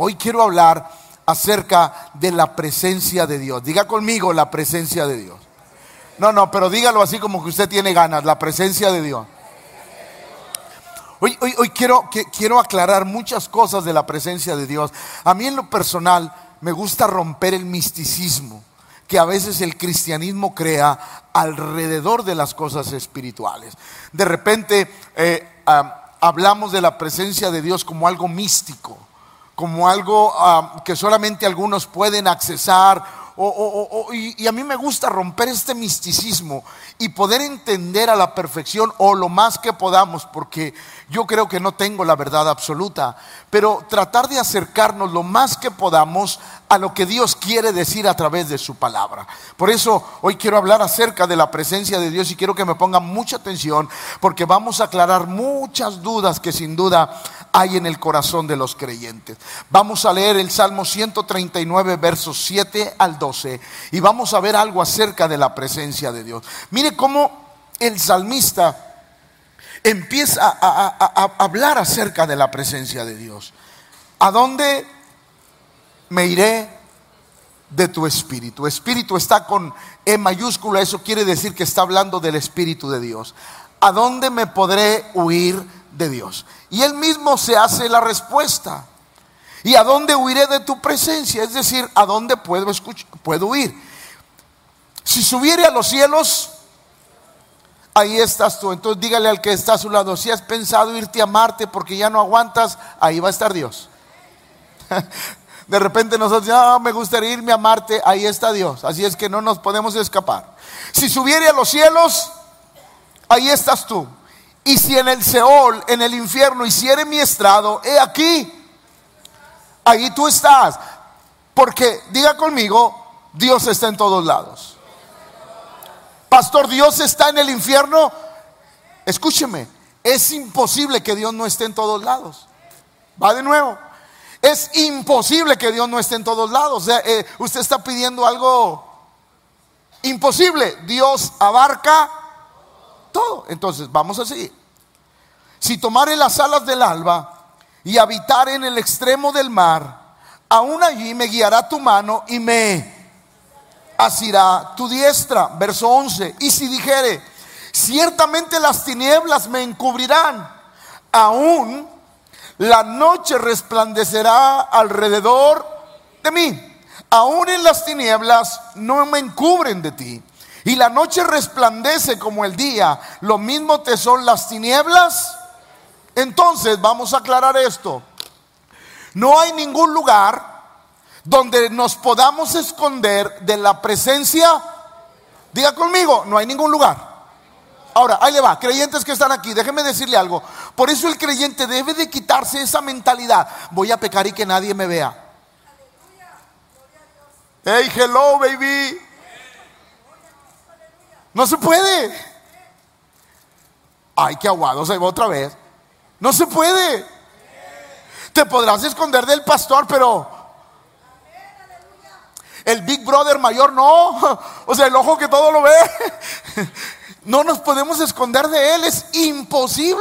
Hoy quiero hablar acerca de la presencia de Dios. Diga conmigo la presencia de Dios. No, no, pero dígalo así como que usted tiene ganas, la presencia de Dios. Hoy, hoy, hoy quiero, quiero aclarar muchas cosas de la presencia de Dios. A mí en lo personal me gusta romper el misticismo que a veces el cristianismo crea alrededor de las cosas espirituales. De repente eh, ah, hablamos de la presencia de Dios como algo místico, como algo que solamente algunos pueden accesar y, a mí me gusta romper este misticismo y poder entender a la perfección o lo más que podamos, porque yo creo que no tengo la verdad absoluta, pero tratar de acercarnos lo más que podamos a lo que Dios quiere decir a través de su palabra. Por eso hoy quiero hablar acerca de la presencia de Dios y quiero que me pongan mucha atención, porque vamos a aclarar muchas dudas que sin duda hay en el corazón de los creyentes. Vamos a leer el Salmo 139, versos 7 al 12, y vamos a ver algo acerca de la presencia de Dios. Mire cómo el salmista empieza a, hablar acerca de la presencia de Dios. ¿A dónde me iré de tu espíritu? Espíritu está con E mayúscula, eso quiere decir que está hablando del Espíritu de Dios. ¿A dónde me podré huir de Dios? Y él mismo se hace la respuesta. ¿Y a dónde huiré de tu presencia? Es decir, ¿a dónde puedo, escuchar, puedo huir? Si subiere a los cielos, ahí estás tú. Entonces dígale al que está a su lado, si has pensado irte a Marte porque ya no aguantas, ahí va a estar Dios. De repente nosotros, ya me gustaría irme a Marte, ahí está Dios. Así es que no nos podemos escapar. Si subiere a los cielos, ahí estás tú. Y si en el Seol, en el infierno, hiciere mi estrado, he aquí, ahí tú estás. Porque, diga conmigo, Dios está en todos lados. Pastor, Dios está en el infierno. Escúcheme, es imposible que Dios no esté en todos lados. Va de nuevo. Es imposible que Dios no esté en todos lados. O sea, eh, usted está pidiendo algo imposible. Dios abarca todo. Entonces, vamos a seguir. Si tomare las alas del alba y habitar en el extremo del mar, aún allí me guiará tu mano y me asirá tu diestra. Verso 11. Y si dijere, ciertamente las tinieblas me encubrirán, aún la noche resplandecerá alrededor de mí. Aún en las tinieblas no me encubren de ti. Y la noche resplandece como el día. Lo mismo te son las tinieblas entonces, vamos a aclarar esto. No hay ningún lugar donde nos podamos esconder de la presencia. Diga conmigo, no hay ningún lugar. Ahora, ahí le va, creyentes que están aquí, déjeme decirle algo. Por eso el creyente debe de quitarse esa mentalidad. Voy a pecar y que nadie me vea. Hey, hello, baby. No se puede. Ay, qué aguado, se va otra vez. No se puede. Te podrás esconder del pastor, pero el Big Brother mayor no. O sea, el ojo que todo lo ve. No nos podemos esconder de Él, es imposible.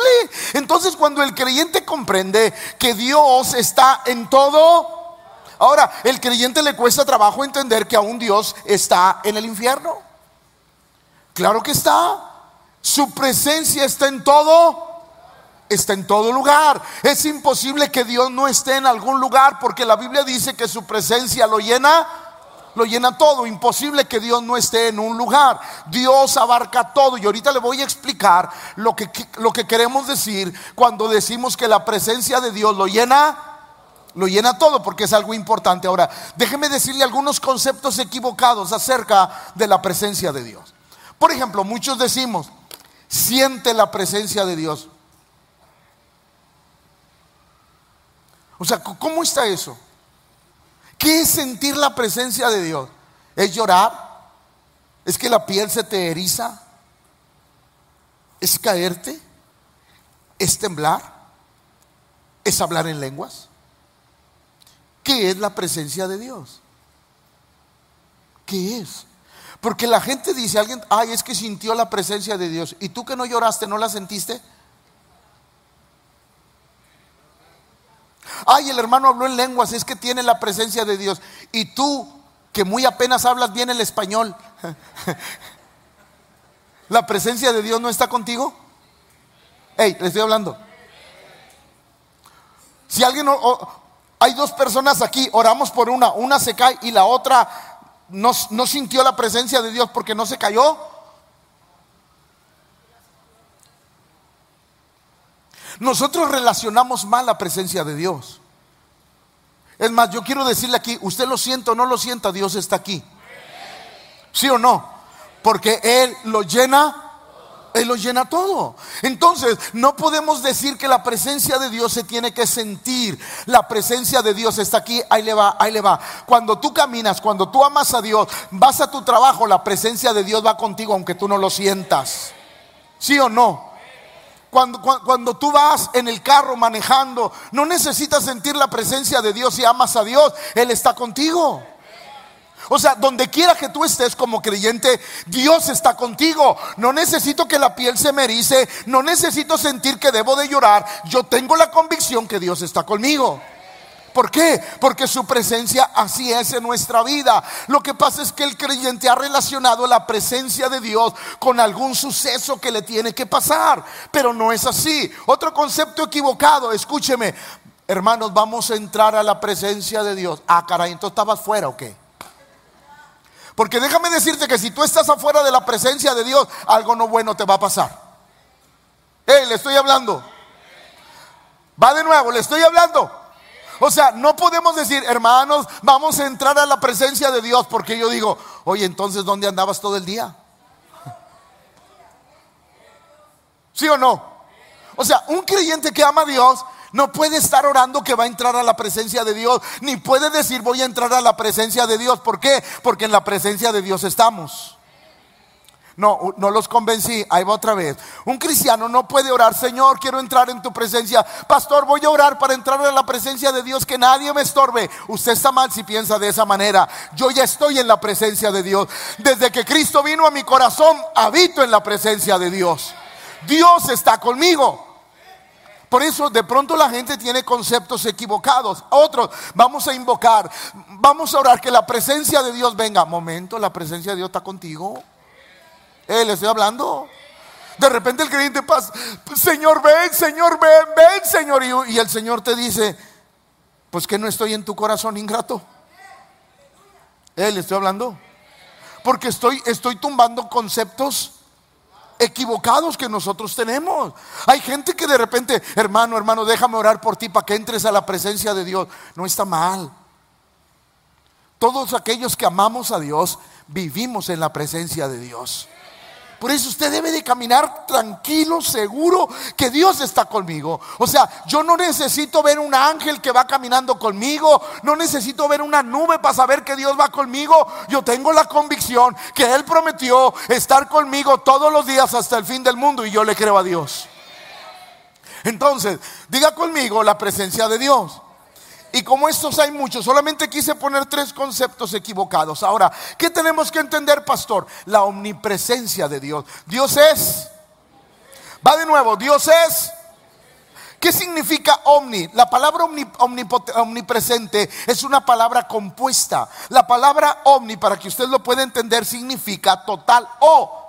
Entonces cuando el creyente comprende que Dios está en todo, ahora, el creyente le cuesta trabajo entender que aún Dios está en el infierno. Claro que está. Su presencia está en todo está en todo lugar. Es imposible que Dios no esté en algún lugar porque la Biblia dice que su presencia lo llena. Lo llena todo, imposible que Dios no esté en un lugar. Dios abarca todo y ahorita le voy a explicar lo que, lo que queremos decir cuando decimos que la presencia de Dios lo llena lo llena todo porque es algo importante. Ahora, déjeme decirle algunos conceptos equivocados acerca de la presencia de Dios. Por ejemplo, muchos decimos, siente la presencia de Dios. O sea, ¿cómo está eso? ¿Qué es sentir la presencia de Dios? ¿Es llorar? ¿Es que la piel se te eriza? ¿Es caerte? ¿Es temblar? ¿Es hablar en lenguas? ¿Qué es la presencia de Dios? ¿Qué es? Porque la gente dice, alguien, ay, es que sintió la presencia de Dios. ¿Y tú que no lloraste, no la sentiste? Ay, el hermano habló en lenguas, es que tiene la presencia de Dios. Y tú, que muy apenas hablas bien el español, ¿la presencia de Dios no está contigo? Hey, le estoy hablando. Si alguien, hay dos personas aquí, oramos por una, una se cae y la otra no sintió la presencia de Dios porque no se cayó. Nosotros relacionamos mal la presencia de Dios. Es más, yo quiero decirle aquí, usted lo siente o no lo sienta, Dios está aquí. ¿Sí o no? Porque Él lo llena él lo llena todo. Entonces, no podemos decir que la presencia de Dios se tiene que sentir. La presencia de Dios está aquí, ahí le va, ahí le va. Cuando tú caminas, cuando tú amas a Dios, vas a tu trabajo, la presencia de Dios va contigo aunque tú no lo sientas. ¿Sí o no? Cuando, tú vas en el carro manejando, no necesitas sentir la presencia de Dios si amas a Dios, Él está contigo. O sea, donde quiera que tú estés como creyente, Dios está contigo. No necesito que la piel se me no necesito sentir que debo de llorar. Yo tengo la convicción que Dios está conmigo. ¿Por qué? Porque su presencia así es en nuestra vida. Lo que pasa es que el creyente ha relacionado la presencia de Dios con algún suceso que le tiene que pasar, pero no es así. Otro concepto equivocado, escúcheme, hermanos, vamos a entrar a la presencia de Dios. Ah, caray, entonces estabas fuera o qué? Porque déjame decirte que si tú estás afuera de la presencia de Dios, algo no bueno te va a pasar. Eh, le estoy hablando. Va de nuevo, le estoy hablando. O sea, no podemos decir, hermanos, vamos a entrar a la presencia de Dios, porque yo digo, oye, entonces, ¿dónde andabas todo el día? ¿Sí o no? O sea, un creyente que ama a Dios no puede estar orando que va a entrar a la presencia de Dios, ni puede decir voy a entrar a la presencia de Dios. ¿Por qué? Porque en la presencia de Dios estamos. No, no los convencí. Ahí va otra vez. Un cristiano no puede orar, Señor, quiero entrar en tu presencia. Pastor, voy a orar para entrar en la presencia de Dios, que nadie me estorbe. Usted está mal si piensa de esa manera. Yo ya estoy en la presencia de Dios. Desde que Cristo vino a mi corazón, habito en la presencia de Dios. Dios está conmigo. Por eso de pronto la gente tiene conceptos equivocados. Otros, vamos a invocar, vamos a orar que la presencia de Dios venga. Momento, la presencia de Dios está contigo. Eh, le estoy hablando. De repente el creyente pasa, Señor, ven, Señor, ven, ven, Señor. Y, el Señor te dice, pues que no estoy en tu corazón ingrato. Eh, le estoy hablando. Porque estoy, estoy tumbando conceptos equivocados que nosotros tenemos. Hay gente que de repente, hermano, hermano, déjame orar por ti para que entres a la presencia de Dios. No está mal. Todos aquellos que amamos a Dios vivimos en la presencia de Dios. Por eso usted debe de caminar tranquilo, seguro que Dios está conmigo. O sea, yo no necesito ver un ángel que va caminando conmigo. No necesito ver una nube para saber que Dios va conmigo. Yo tengo la convicción que Él prometió estar conmigo todos los días hasta el fin del mundo y yo le creo a Dios. Entonces, diga conmigo la presencia de Dios. Y como estos hay muchos, solamente quise poner tres conceptos equivocados. Ahora, ¿qué tenemos que entender, pastor? La omnipresencia de Dios. Dios es. Va de nuevo, Dios es. ¿Qué significa omni? La palabra omnipresente es una palabra compuesta. La palabra omni, para que usted lo pueda entender, significa total o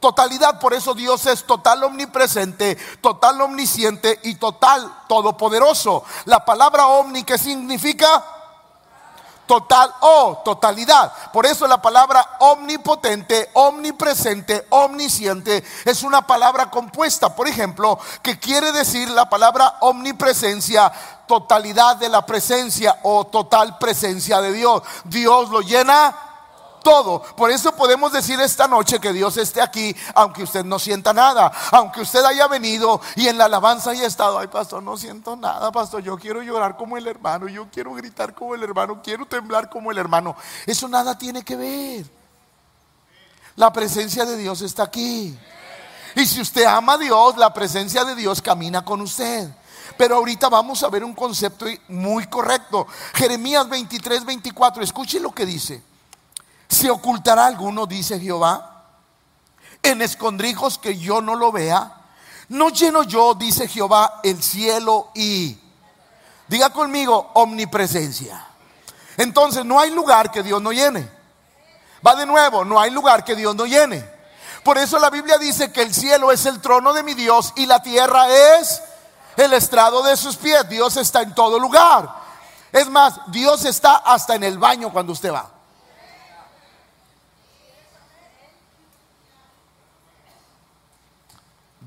totalidad. Por eso Dios es total omnipresente, total omnisciente y total todopoderoso. La palabra omni, ¿qué significa? Total o totalidad. Por eso la palabra omnipotente, omnipresente, omnisciente es una palabra compuesta. Por ejemplo, que quiere decir la palabra omnipresencia, totalidad de la presencia o total presencia de Dios. Dios lo llena todo. Por eso podemos decir esta noche que Dios esté aquí, aunque usted no sienta nada, aunque usted haya venido y en la alabanza haya estado, ay pastor, no siento nada, pastor, yo quiero llorar como el hermano, yo quiero gritar como el hermano, quiero temblar como el hermano. Eso nada tiene que ver. La presencia de Dios está aquí. Y si usted ama a Dios, la presencia de Dios camina con usted. Pero ahorita vamos a ver un concepto muy correcto. Jeremías 23, 24, escuche lo que dice. ¿Se ocultará alguno, dice Jehová, en escondrijos que yo no lo vea? ¿No lleno yo, dice Jehová, el cielo y Diga conmigo, omnipresencia. Entonces no hay lugar que Dios no llene. Va de nuevo, no hay lugar que Dios no llene. Por eso la Biblia dice que el cielo es el trono de mi Dios y la tierra es el estrado de sus pies. Dios está en todo lugar. Es más, Dios está hasta en el baño cuando usted va.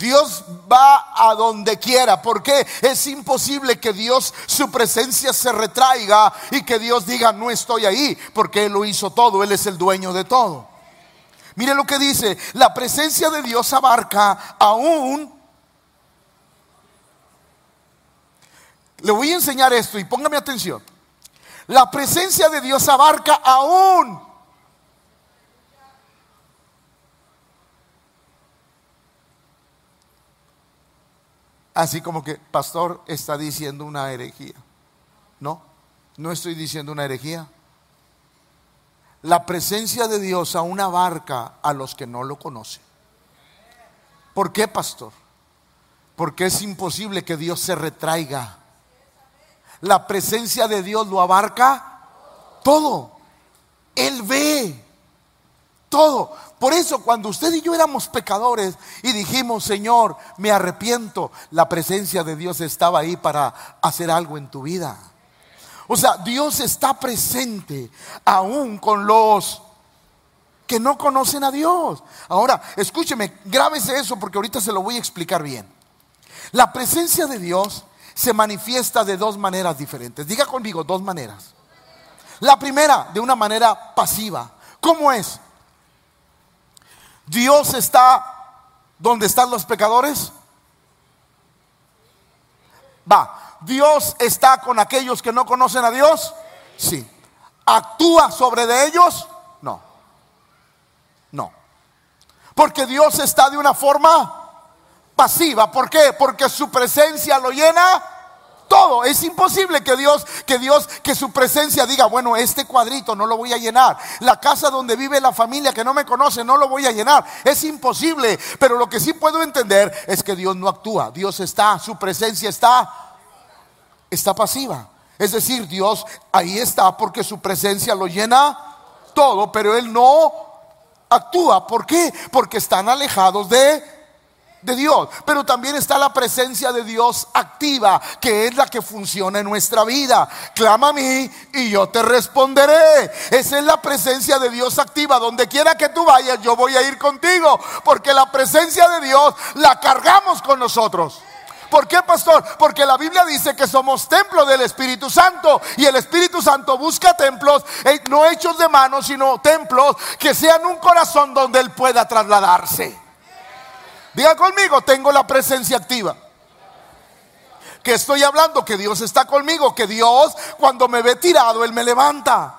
Dios va a donde quiera, porque es imposible que Dios, su presencia se retraiga y que Dios diga, no estoy ahí, porque Él lo hizo todo, Él es el dueño de todo. Mire lo que dice, la presencia de Dios abarca aún... Le voy a enseñar esto y póngame atención. La presencia de Dios abarca aún Así como que, pastor, está diciendo una herejía. No, no estoy diciendo una herejía. La presencia de Dios aún abarca a los que no lo conocen. ¿Por qué, pastor? Porque es imposible que Dios se retraiga. La presencia de Dios lo abarca todo. Él ve todo. Por eso cuando usted y yo éramos pecadores y dijimos, Señor, me arrepiento, la presencia de Dios estaba ahí para hacer algo en tu vida. O sea, Dios está presente aún con los que no conocen a Dios. Ahora, escúcheme, grábese eso porque ahorita se lo voy a explicar bien. La presencia de Dios se manifiesta de dos maneras diferentes. Diga conmigo, dos maneras. La primera, de una manera pasiva. ¿Cómo es? Dios está donde están los pecadores. Va, Dios está con aquellos que no conocen a Dios. Sí. ¿Actúa sobre de ellos? No. No. Porque Dios está de una forma pasiva. ¿Por qué? Porque su presencia lo llena todo. Es imposible que Dios, que Dios, que su presencia diga, bueno, este cuadrito no lo voy a llenar. La casa donde vive la familia que no me conoce no lo voy a llenar. Es imposible. Pero lo que sí puedo entender es que Dios no actúa. Dios está, su presencia está, está pasiva. Es decir, Dios ahí está porque su presencia lo llena todo, pero Él no actúa. ¿Por qué? Porque están alejados de de Dios, pero también está la presencia de Dios activa, que es la que funciona en nuestra vida. Clama a mí y yo te responderé. Esa es la presencia de Dios activa. Donde quiera que tú vayas, yo voy a ir contigo, porque la presencia de Dios la cargamos con nosotros. ¿Por qué, pastor? Porque la Biblia dice que somos templo del Espíritu Santo y el Espíritu Santo busca templos, eh, no hechos de manos, sino templos que sean un corazón donde Él pueda trasladarse. Diga conmigo, tengo la presencia activa. Que estoy hablando, que Dios está conmigo, que Dios cuando me ve tirado, Él me levanta.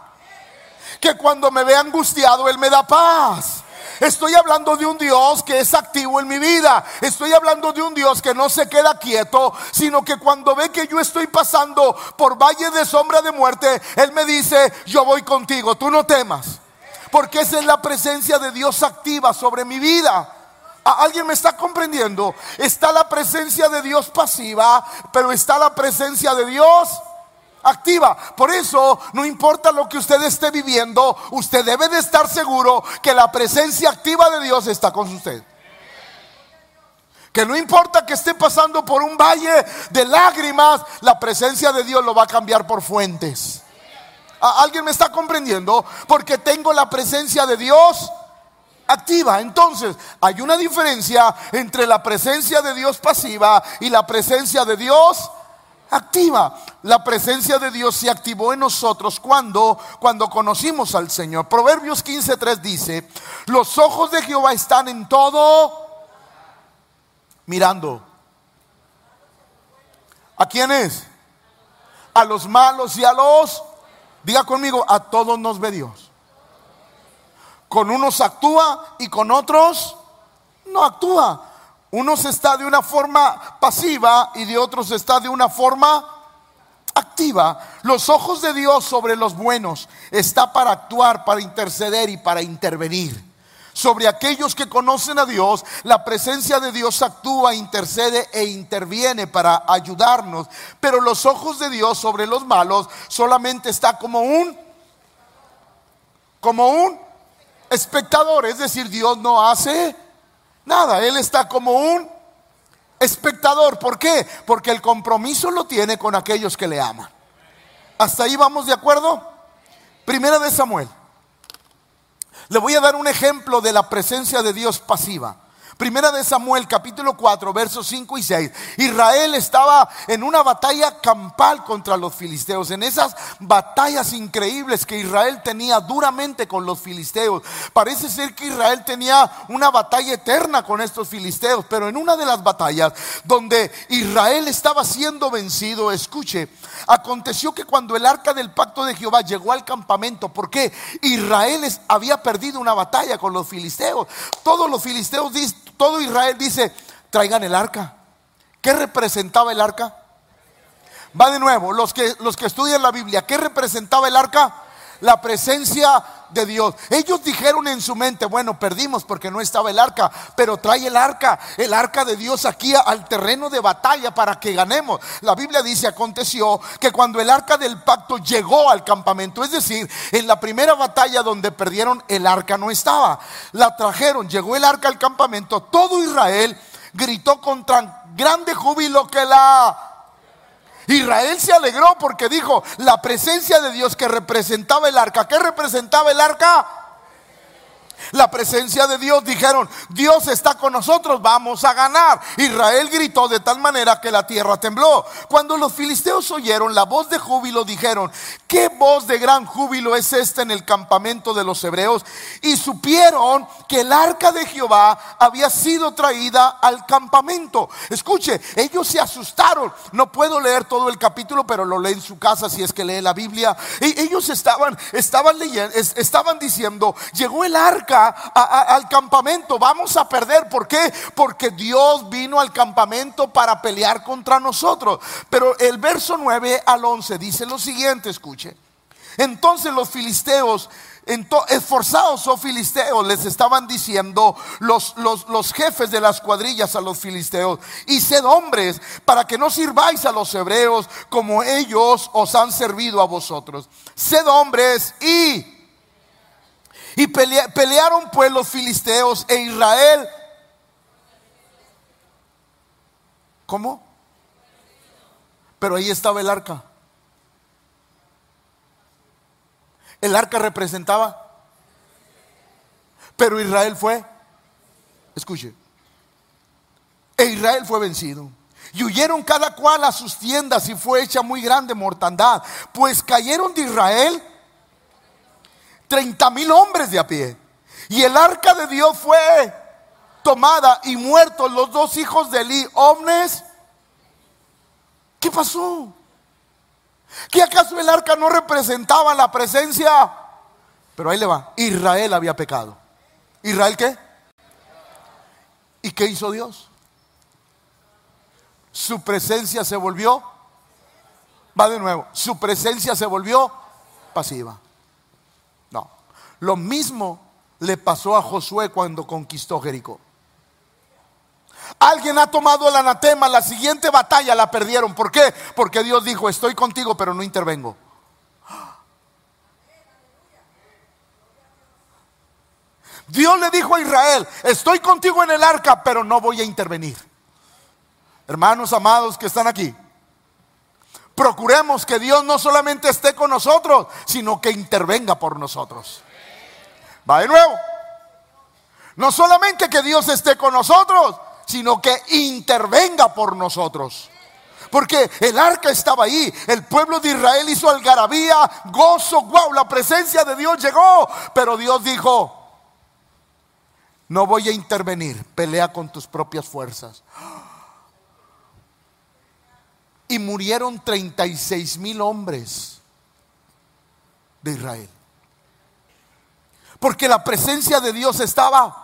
Que cuando me ve angustiado, Él me da paz. Estoy hablando de un Dios que es activo en mi vida. Estoy hablando de un Dios que no se queda quieto, sino que cuando ve que yo estoy pasando por valle de sombra de muerte, Él me dice, yo voy contigo, tú no temas. Porque esa es la presencia de Dios activa sobre mi vida. ¿Alguien me está comprendiendo? Está la presencia de Dios pasiva, pero está la presencia de Dios activa. Por eso, no importa lo que usted esté viviendo, usted debe de estar seguro que la presencia activa de Dios está con usted. Que no importa que esté pasando por un valle de lágrimas, la presencia de Dios lo va a cambiar por fuentes. ¿Alguien me está comprendiendo? Porque tengo la presencia de Dios activa. Entonces, hay una diferencia entre la presencia de Dios pasiva y la presencia de Dios activa. La presencia de Dios se activó en nosotros cuando cuando conocimos al Señor. Proverbios 15:3 dice, "Los ojos de Jehová están en todo mirando." ¿A quiénes? A los malos y a los Diga conmigo, a todos nos ve Dios. Con unos actúa y con otros no actúa. Unos está de una forma pasiva y de otros está de una forma activa. Los ojos de Dios sobre los buenos está para actuar, para interceder y para intervenir. sobre aquellos que conocen a Dios, la presencia de Dios actúa, intercede e interviene para ayudarnos. Pero los ojos de Dios sobre los malos solamente está como un, como un espectador. Es decir, Dios no hace nada. Él está como un espectador. ¿Por qué? Porque el compromiso lo tiene con aquellos que le aman. ¿Hasta ahí vamos de acuerdo? Primera de Samuel. Le voy a dar un ejemplo de la presencia de Dios pasiva. Primera de Samuel capítulo 4 versos 5 y 6. Israel estaba en una batalla campal contra los filisteos. En esas batallas increíbles que Israel tenía duramente con los filisteos. Parece ser que Israel tenía una batalla eterna con estos filisteos. Pero en una de las batallas donde Israel estaba siendo vencido, escuche, aconteció que cuando el arca del pacto de Jehová llegó al campamento, porque Israel había perdido una batalla con los filisteos. Todos los filisteos todo Israel dice, traigan el arca. ¿Qué representaba el arca? Va de nuevo, los que, los que estudian la Biblia, ¿qué representaba el arca? La presencia de Dios. Ellos dijeron en su mente, bueno, perdimos porque no estaba el arca, pero trae el arca, el arca de Dios aquí al terreno de batalla para que ganemos. La Biblia dice, aconteció que cuando el arca del pacto llegó al campamento, es decir, en la primera batalla donde perdieron, el arca no estaba. La trajeron, llegó el arca al campamento, todo Israel gritó con tan grande júbilo que la Israel se alegró porque dijo, la presencia de Dios que representaba el arca, ¿qué representaba el arca? La presencia de Dios, dijeron, Dios está con nosotros, vamos a ganar. Israel gritó de tal manera que la tierra tembló. Cuando los filisteos oyeron la voz de júbilo, dijeron, ¿qué voz de gran júbilo es esta en el campamento de los hebreos? Y supieron que el arca de Jehová había sido traída al campamento. Escuche, ellos se asustaron. No puedo leer todo el capítulo, pero lo lee en su casa si es que lee la Biblia. Y ellos estaban, estaban leyendo, estaban diciendo, llegó el arca al campamento, vamos a perder. ¿Por qué? Porque Dios vino al campamento para pelear contra nosotros. Pero el verso 9 al 11 dice lo siguiente, escuche. Entonces los filisteos esforzados o oh filisteos, les estaban diciendo los, los, los, jefes de las cuadrillas a los filisteos, y sed hombres para que no sirváis a los hebreos como ellos os han servido a vosotros. Sed hombres y y pelearon pues los filisteos e Israel. ¿Cómo? Pero ahí estaba el arca. El arca representaba. Pero Israel fue. Escuche. E Israel fue vencido. Y huyeron cada cual a sus tiendas y fue hecha muy grande mortandad. Pues cayeron de Israel 30 mil hombres de a pie. Y el arca de Dios fue tomada y muertos los dos hijos de Eli, Omnes. ¿Qué pasó? ¿Que acaso el arca no representaba la presencia? Pero ahí le va. Israel había pecado. ¿Israel qué? ¿Y qué hizo Dios? Su presencia se volvió. Va de nuevo. Su presencia se volvió pasiva. Lo mismo le pasó a Josué cuando conquistó Jericó. Alguien ha tomado el anatema, la siguiente batalla la perdieron. ¿Por qué? Porque Dios dijo, estoy contigo, pero no intervengo. Dios le dijo a Israel, estoy contigo en el arca, pero no voy a intervenir. Hermanos amados que están aquí, procuremos que Dios no solamente esté con nosotros, sino que intervenga por nosotros. Va de nuevo. No solamente que Dios esté con nosotros, sino que intervenga por nosotros. Porque el arca estaba ahí, el pueblo de Israel hizo algarabía, gozo, wow, la presencia de Dios llegó. Pero Dios dijo, no voy a intervenir, pelea con tus propias fuerzas. Y murieron 36 mil hombres de Israel. Porque la presencia de Dios estaba.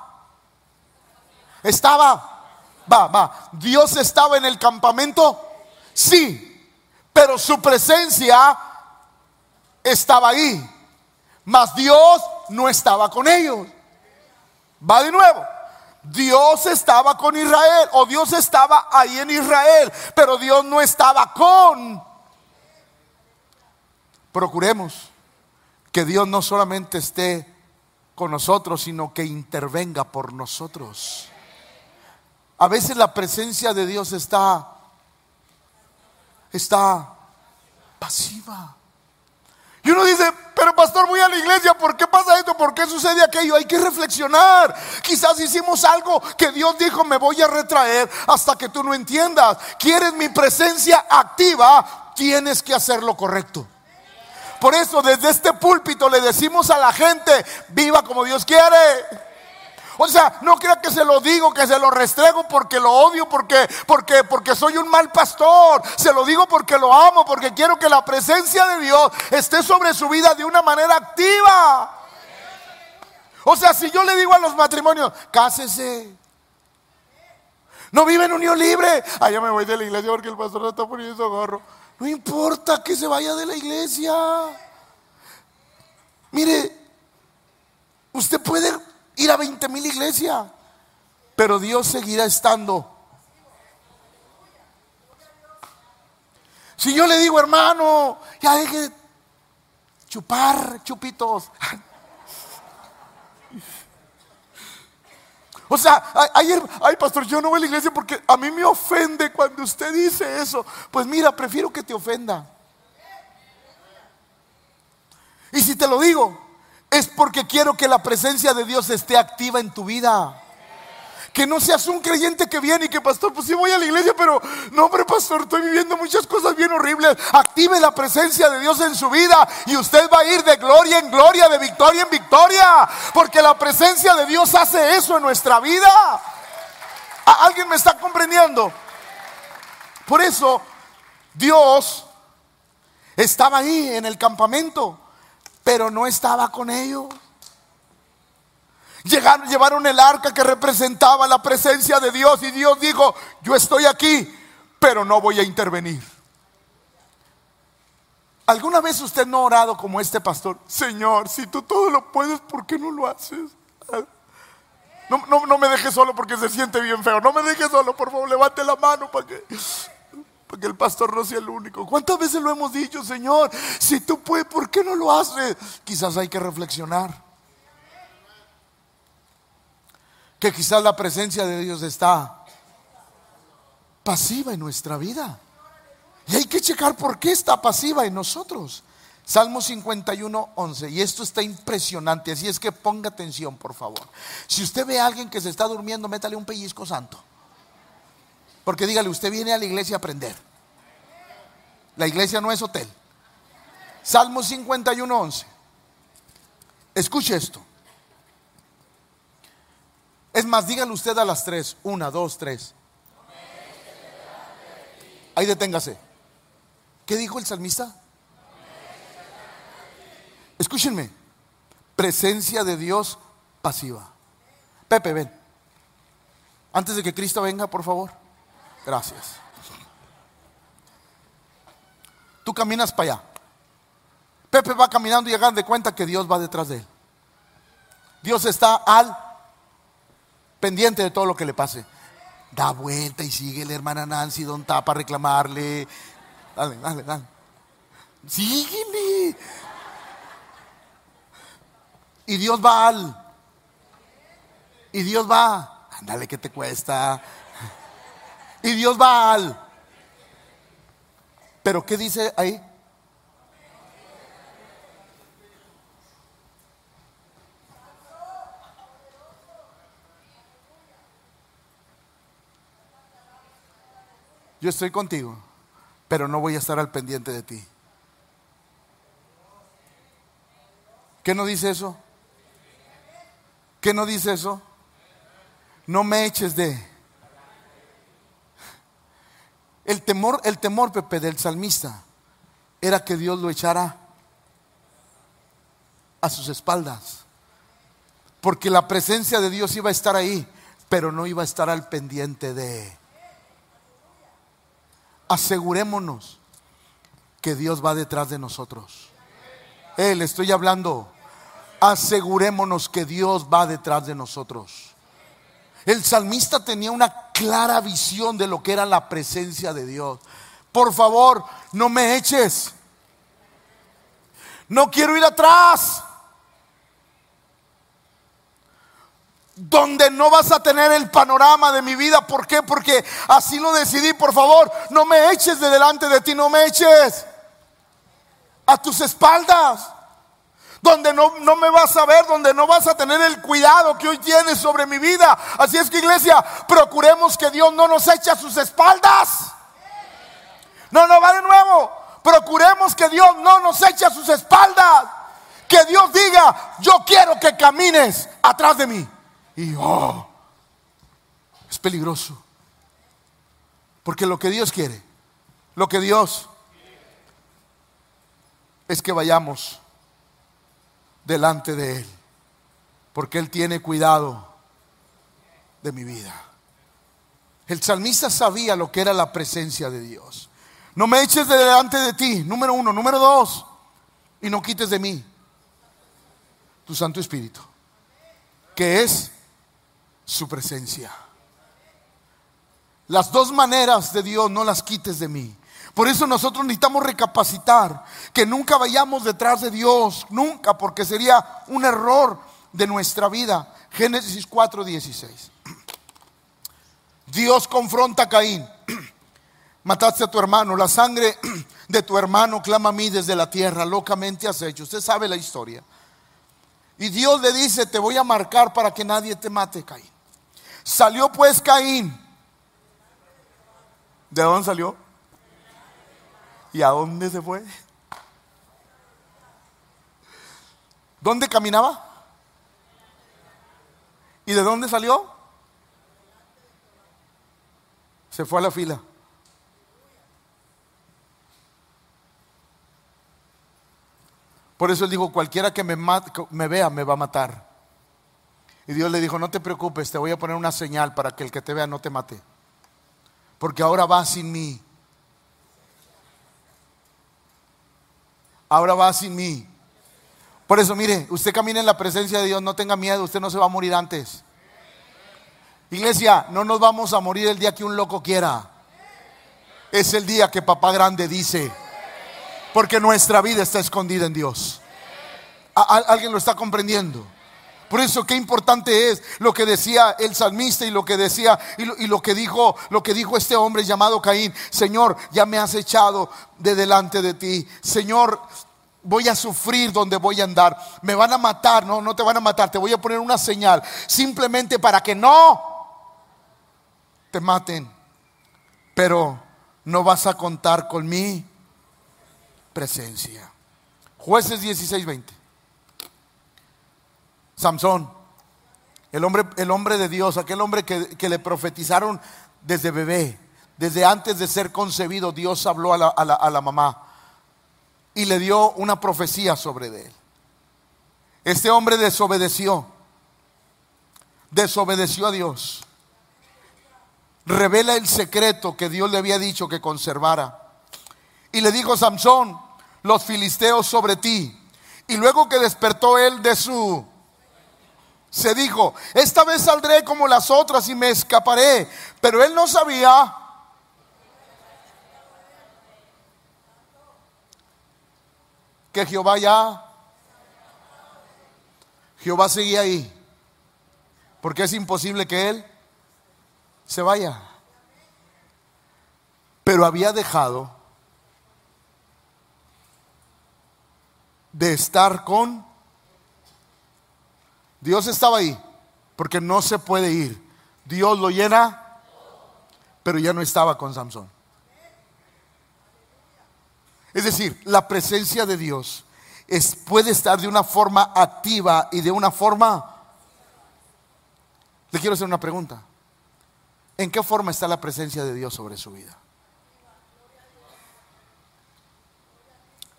Estaba. Va, va. Dios estaba en el campamento. Sí. Pero su presencia estaba ahí. Mas Dios no estaba con ellos. Va de nuevo. Dios estaba con Israel o Dios estaba ahí en Israel, pero Dios no estaba con. Procuremos que Dios no solamente esté con nosotros, sino que intervenga por nosotros. A veces la presencia de Dios está está pasiva. Y uno dice, pero pastor, voy a la iglesia, ¿por qué pasa esto? ¿Por qué sucede aquello? Hay que reflexionar. Quizás hicimos algo que Dios dijo, me voy a retraer hasta que tú no entiendas. ¿Quieres mi presencia activa? Tienes que hacer lo correcto. Por eso desde este púlpito le decimos a la gente, viva como Dios quiere. O sea, no crea que se lo digo, que se lo restrego porque lo odio, porque, porque, porque soy un mal pastor. Se lo digo porque lo amo, porque quiero que la presencia de Dios esté sobre su vida de una manera activa. O sea, si yo le digo a los matrimonios, cásese. No vive en unión libre. Allá me voy de la iglesia porque el pastor no está poniendo gorro. No importa que se vaya de la iglesia. Mire, usted puede ir a 20 mil iglesias, pero Dios seguirá estando. Si yo le digo, hermano, ya deje chupar chupitos. O sea, ayer, ay pastor, yo no voy a la iglesia porque a mí me ofende cuando usted dice eso. Pues mira, prefiero que te ofenda. Y si te lo digo, es porque quiero que la presencia de Dios esté activa en tu vida. Que no seas un creyente que viene y que, pastor, pues sí voy a la iglesia, pero no, hombre, pastor, estoy viviendo muchas cosas bien horribles. Active la presencia de Dios en su vida y usted va a ir de gloria en gloria, de victoria en victoria, porque la presencia de Dios hace eso en nuestra vida. ¿Alguien me está comprendiendo? Por eso, Dios estaba ahí en el campamento pero no estaba con ellos. Llevaron el arca que representaba la presencia de Dios y Dios dijo, yo estoy aquí, pero no voy a intervenir. ¿Alguna vez usted no ha orado como este pastor? Señor, si tú todo lo puedes, ¿por qué no lo haces? No, no, no me dejes solo porque se siente bien feo. No me dejes solo, por favor, levante la mano para que porque el pastor no sea el único. ¿Cuántas veces lo hemos dicho, Señor? Si tú puedes, ¿por qué no lo haces? Quizás hay que reflexionar. Que quizás la presencia de Dios está pasiva en nuestra vida. Y hay que checar por qué está pasiva en nosotros. Salmo 51, 11. Y esto está impresionante. Así es que ponga atención, por favor. Si usted ve a alguien que se está durmiendo, métale un pellizco santo. Porque dígale, usted viene a la iglesia a aprender. La iglesia no es hotel. Salmo 51, 11. Escuche esto. Es más, dígale usted a las tres. Una, dos, tres. Ahí deténgase. ¿Qué dijo el salmista? Escúchenme. Presencia de Dios pasiva. Pepe, ven. Antes de que Cristo venga, por favor. Gracias. Tú caminas para allá. Pepe va caminando y hagan de cuenta que Dios va detrás de él. Dios está al pendiente de todo lo que le pase. Da vuelta y sigue hermana Nancy, don Tapa, a reclamarle. Dale, dale, dale. Síguele. Y Dios va al. Y Dios va. Ándale, que te cuesta? Y Dios va al. Pero ¿qué dice ahí? Yo estoy contigo, pero no voy a estar al pendiente de ti. ¿Qué no dice eso? ¿Qué no dice eso? No me eches de el temor, el temor, Pepe, del salmista era que Dios lo echara a sus espaldas. Porque la presencia de Dios iba a estar ahí, pero no iba a estar al pendiente de. Asegurémonos que Dios va detrás de nosotros. Eh, le estoy hablando. asegurémonos que Dios va detrás de nosotros. El salmista tenía una clara visión de lo que era la presencia de Dios. Por favor, no me eches. No quiero ir atrás. Donde no vas a tener el panorama de mi vida. ¿Por qué? Porque así lo decidí. Por favor, no me eches de delante de ti. No me eches a tus espaldas donde no, no, me vas a ver, donde no vas a tener el cuidado que hoy tienes sobre mi vida. Así es que iglesia, procuremos que Dios no nos eche a sus espaldas. No, no, va de nuevo. Procuremos que Dios no nos eche a sus espaldas. Que Dios diga, yo quiero que camines atrás de mí. Y oh, es peligroso. Porque lo que Dios quiere, lo que Dios es que vayamos delante de Él, porque Él tiene cuidado de mi vida. El salmista sabía lo que era la presencia de Dios. No me eches de delante de ti, número uno. Número dos, y no quites de mí tu Santo Espíritu, que es su presencia. Las dos maneras de Dios no las quites de mí. Por eso nosotros necesitamos recapacitar, que nunca vayamos detrás de Dios, nunca, porque sería un error de nuestra vida. Génesis 4:16. Dios confronta a Caín. Mataste a tu hermano, la sangre de tu hermano clama a mí desde la tierra, locamente has hecho. Usted sabe la historia. Y Dios le dice, te voy a marcar para que nadie te mate, Caín. Salió pues Caín. ¿De dónde salió? ¿Y a dónde se fue? ¿Dónde caminaba? ¿Y de dónde salió? Se fue a la fila. Por eso él dijo, cualquiera que me, me vea me va a matar. Y Dios le dijo, no te preocupes, te voy a poner una señal para que el que te vea no te mate. Porque ahora va sin mí ahora va sin mí. Por eso, mire, usted camina en la presencia de Dios, no tenga miedo, usted no se va a morir antes. Iglesia, no nos vamos a morir el día que un loco quiera. Es el día que papá grande dice, porque nuestra vida está escondida en Dios. ¿Alguien lo está comprendiendo? Por eso qué importante es lo que decía el salmista y lo que decía y lo, y lo, que dijo lo que dijo este hombre llamado Caín. Señor, ya me has echado de delante de ti. Señor, voy a sufrir donde voy a andar. Me van a matar, no, no te van a matar. Te voy a poner una señal simplemente para que no te maten. Pero no vas a contar con mi presencia. Jueces 16, 20. Samson, el hombre, el hombre de Dios, aquel hombre que, le profetizaron desde bebé, desde antes de ser concebido, Dios habló a la, a la mamá y le dio una profecía sobre él. Este hombre desobedeció, desobedeció a Dios. Revela el secreto que Dios le había dicho que conservara. Y le dijo Samson, los filisteos sobre ti. Y luego que despertó él de su se dijo, esta vez saldré como las otras y me escaparé. Pero él no sabía que Jehová ya, Jehová seguía ahí. Porque es imposible que él se vaya. Pero había dejado de estar con Dios estaba ahí, porque no se puede ir. Dios lo llena, pero ya no estaba con Samson. Es decir, la presencia de Dios es, puede estar de una forma activa y de una forma... Le quiero hacer una pregunta. ¿En qué forma está la presencia de Dios sobre su vida?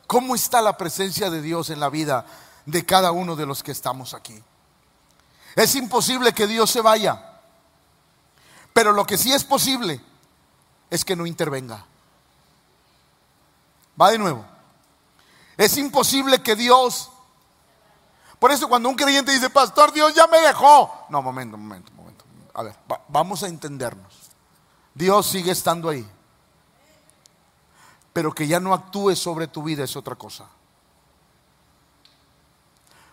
¿Cómo está la presencia de Dios en la vida de cada uno de los que estamos aquí? Es imposible que Dios se vaya. Pero lo que sí es posible es que no intervenga. Va de nuevo. Es imposible que Dios Por eso cuando un creyente dice, pastor, Dios ya me dejó. No, momento, momento, momento. A ver, vamos a entendernos. Dios sigue estando ahí. Pero que ya no actúe sobre tu vida es otra cosa.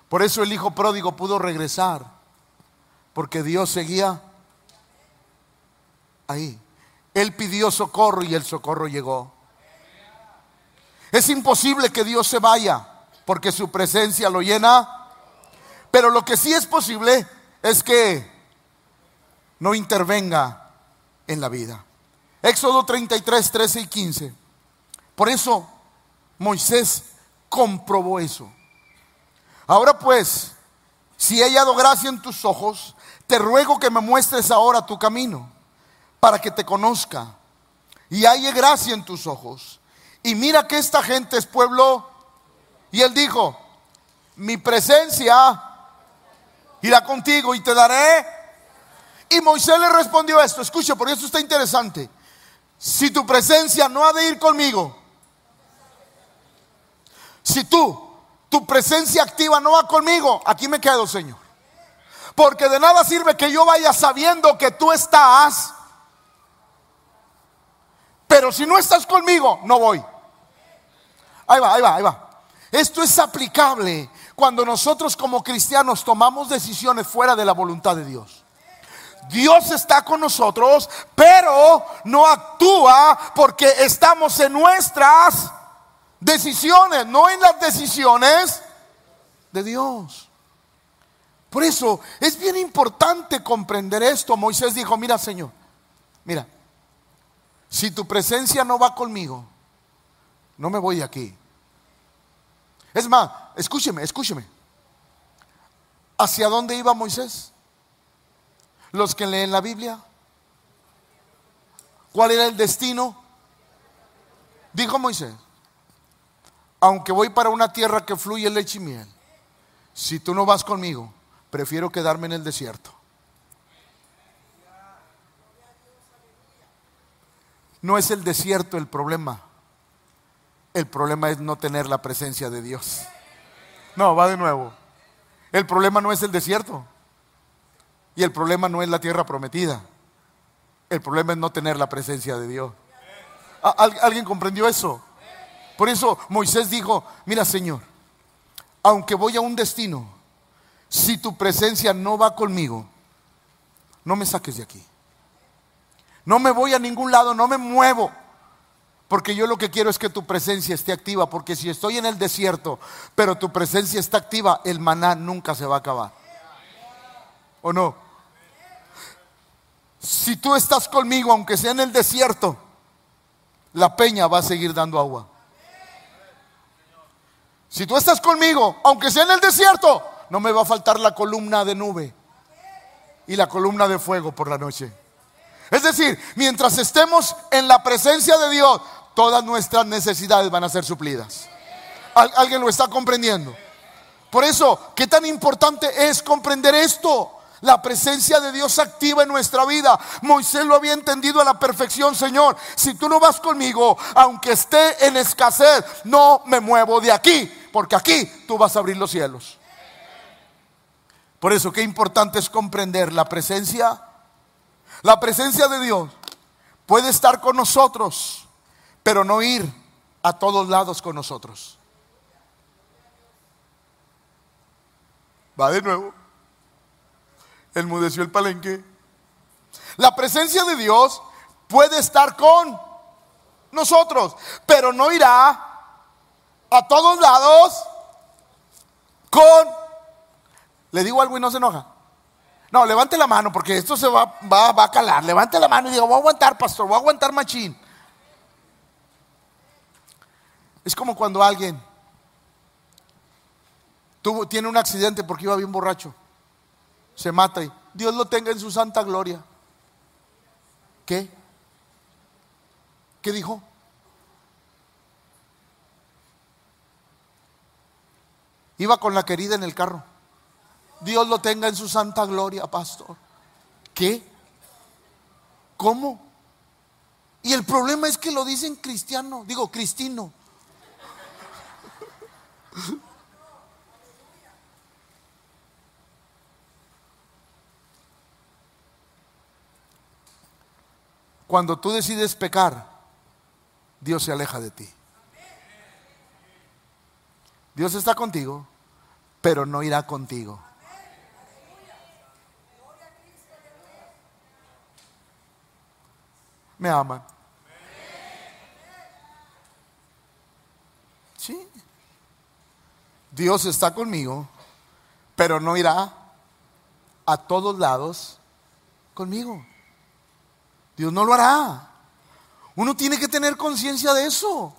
Por eso el hijo pródigo pudo regresar. Porque Dios seguía ahí. Él pidió socorro y el socorro llegó. Es imposible que Dios se vaya porque su presencia lo llena. Pero lo que sí es posible es que no intervenga en la vida. Éxodo 33, 13 y 15. Por eso Moisés comprobó eso. Ahora pues, si he hallado gracia en tus ojos, te ruego que me muestres ahora tu camino para que te conozca y haya gracia en tus ojos. Y mira que esta gente es pueblo. Y él dijo, mi presencia irá contigo y te daré. Y Moisés le respondió esto, escucha, porque esto está interesante. Si tu presencia no ha de ir conmigo, si tú, tu presencia activa no va conmigo, aquí me quedo, Señor. Porque de nada sirve que yo vaya sabiendo que tú estás pero si no estás conmigo, no voy. Ahí va, ahí va, ahí va. Esto es aplicable cuando nosotros como cristianos tomamos decisiones fuera de la voluntad de Dios. Dios está con nosotros, pero no actúa porque estamos en nuestras decisiones, no en las decisiones de Dios. Por eso es bien importante comprender esto. Moisés dijo, mira Señor, mira, si tu presencia no va conmigo, no me voy aquí. Es más, escúcheme, escúcheme. ¿Hacia dónde iba Moisés? Los que leen la Biblia. ¿Cuál era el destino? Dijo Moisés, aunque voy para una tierra que fluye leche y miel, si tú no vas conmigo, prefiero quedarme en el desierto. No es el desierto el problema. El problema es no tener la presencia de Dios. No, va de nuevo. El problema no es el desierto. Y el problema no es la tierra prometida. El problema es no tener la presencia de Dios. ¿Alguien comprendió eso? Por eso Moisés dijo, mira Señor, aunque voy a un destino, si tu presencia no va conmigo, no me saques de aquí. No me voy a ningún lado, no me muevo. Porque yo lo que quiero es que tu presencia esté activa. Porque si estoy en el desierto, pero tu presencia está activa, el maná nunca se va a acabar. ¿O no? Si tú estás conmigo, aunque sea en el desierto, la peña va a seguir dando agua. Si tú estás conmigo, aunque sea en el desierto, no me va a faltar la columna de nube y la columna de fuego por la noche. Es decir, mientras estemos en la presencia de Dios, todas nuestras necesidades van a ser suplidas. ¿Alguien lo está comprendiendo? Por eso, ¿qué tan importante es comprender esto? La presencia de Dios activa en nuestra vida. Moisés lo había entendido a la perfección, Señor. Si tú no vas conmigo, aunque esté en escasez, no me muevo de aquí, porque aquí tú vas a abrir los cielos. Por eso, qué importante es comprender la presencia la presencia de Dios puede estar con nosotros, pero no ir a todos lados con nosotros. Va de nuevo. Enmudeció el palenque. La presencia de Dios puede estar con nosotros, pero no irá a todos lados con... Le digo algo y no se enoja. No, levante la mano porque esto se va, va, a calar. Levante la mano y diga, voy a aguantar, pastor, voy a aguantar machín. Es como cuando alguien tuvo, tiene un accidente porque iba bien borracho. Se mata y Dios lo tenga en su santa gloria. ¿Qué? ¿Qué dijo? Iba con la querida en el carro. Dios lo tenga en su santa gloria, pastor. ¿Qué? ¿Cómo? Y el problema es que lo dicen cristiano, digo cristino. Cuando tú decides pecar, Dios se aleja de ti. Dios está contigo, pero no irá contigo. ¿Me aman? Sí. Dios está conmigo, pero no irá a todos lados conmigo. Dios no lo hará. Uno tiene que tener conciencia de eso.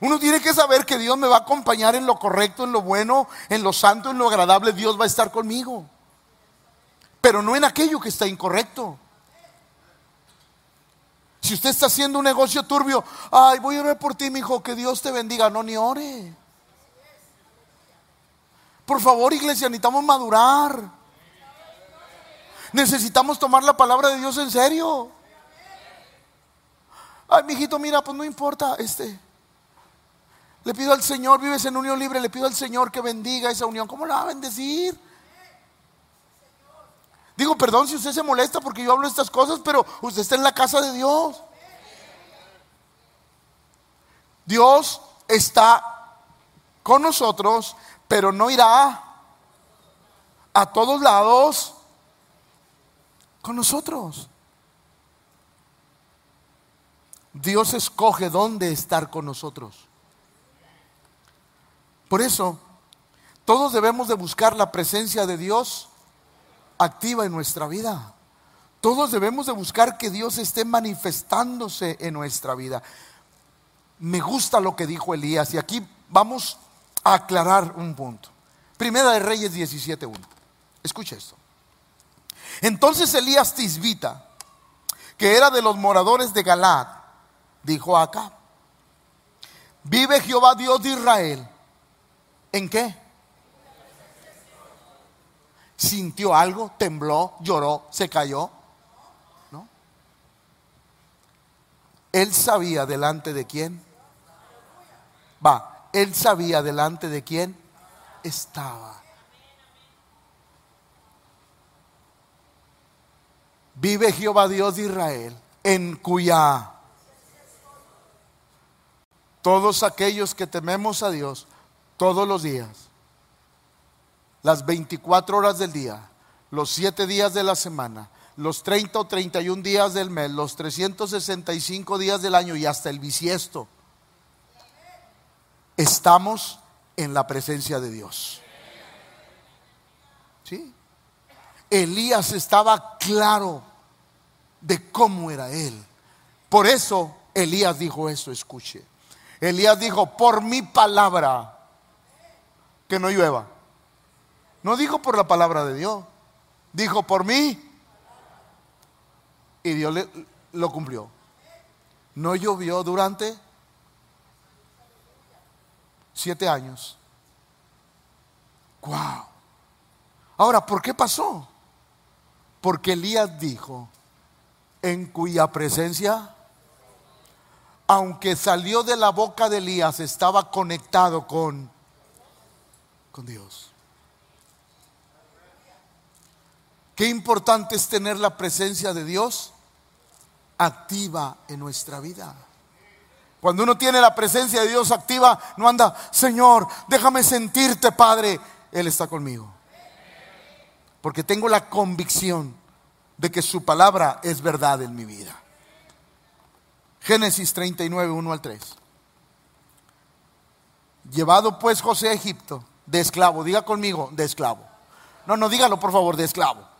Uno tiene que saber que Dios me va a acompañar en lo correcto, en lo bueno, en lo santo, en lo agradable. Dios va a estar conmigo. Pero no en aquello que está incorrecto. Si usted está haciendo un negocio turbio, ay, voy a orar por ti, mi hijo, que Dios te bendiga. No, ni ore. Por favor, iglesia, necesitamos madurar. Necesitamos tomar la palabra de Dios en serio. Ay, mijito, mira, pues no importa, este. Le pido al Señor, vives en unión libre, le pido al Señor que bendiga esa unión. ¿Cómo la va a bendecir? Digo, perdón si usted se molesta porque yo hablo estas cosas, pero usted está en la casa de Dios. Dios está con nosotros, pero no irá a todos lados con nosotros. Dios escoge dónde estar con nosotros. Por eso, todos debemos de buscar la presencia de Dios activa en nuestra vida. Todos debemos de buscar que Dios esté manifestándose en nuestra vida. Me gusta lo que dijo Elías y aquí vamos a aclarar un punto. Primera de Reyes 17.1. Escucha esto. Entonces Elías Tisbita, que era de los moradores de Galad, dijo acá, vive Jehová Dios de Israel. ¿En qué? Sintió algo, tembló, lloró, se cayó. ¿No? Él sabía delante de quién. Va, él sabía delante de quién estaba. Vive Jehová Dios de Israel, en cuya todos aquellos que tememos a Dios todos los días las 24 horas del día, los 7 días de la semana, los 30 o 31 días del mes, los 365 días del año y hasta el bisiesto, estamos en la presencia de Dios. ¿Sí? Elías estaba claro de cómo era él. Por eso Elías dijo eso, escuche. Elías dijo, por mi palabra, que no llueva. No dijo por la palabra de Dios, dijo por mí. Y Dios lo cumplió. No llovió durante siete años. Wow. Ahora, ¿por qué pasó? Porque Elías dijo, en cuya presencia, aunque salió de la boca de Elías, estaba conectado con, con Dios. Qué importante es tener la presencia de Dios activa en nuestra vida. Cuando uno tiene la presencia de Dios activa, no anda, Señor, déjame sentirte, Padre. Él está conmigo. Porque tengo la convicción de que su palabra es verdad en mi vida. Génesis 39, 1 al 3. Llevado pues José a Egipto de esclavo, diga conmigo, de esclavo. No, no, dígalo por favor, de esclavo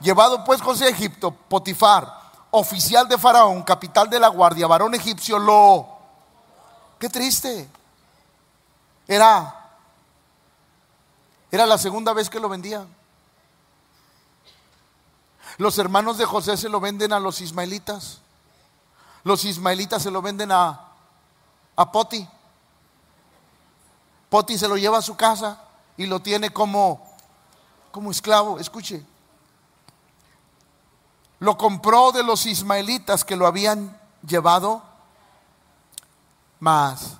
Llevado pues José a Egipto, Potifar, oficial de Faraón, capital de la guardia, varón egipcio, lo... Qué triste. Era... Era la segunda vez que lo vendía. Los hermanos de José se lo venden a los ismaelitas. Los ismaelitas se lo venden a, a Poti. Poti se lo lleva a su casa y lo tiene como, como esclavo. Escuche, lo compró de los ismaelitas que lo habían llevado más.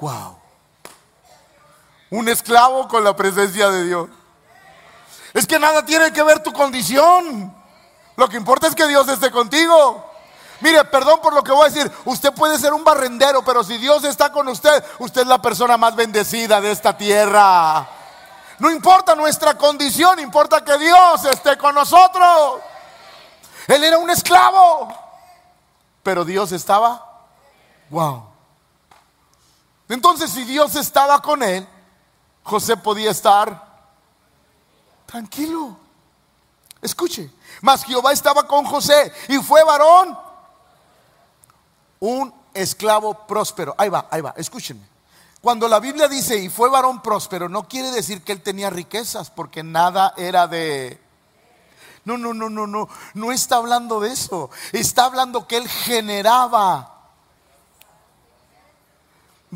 Wow. Un esclavo con la presencia de Dios. Es que nada tiene que ver tu condición. Lo que importa es que Dios esté contigo. Mire, perdón por lo que voy a decir. Usted puede ser un barrendero, pero si Dios está con usted, usted es la persona más bendecida de esta tierra. No importa nuestra condición, importa que Dios esté con nosotros. Él era un esclavo, pero Dios estaba. Wow. Entonces, si Dios estaba con él, José podía estar tranquilo. Escuche, mas Jehová estaba con José y fue varón, un esclavo próspero. Ahí va, ahí va, escúchenme. Cuando la Biblia dice y fue varón próspero, no quiere decir que él tenía riquezas, porque nada era de... No, no, no, no, no, no está hablando de eso. Está hablando que él generaba.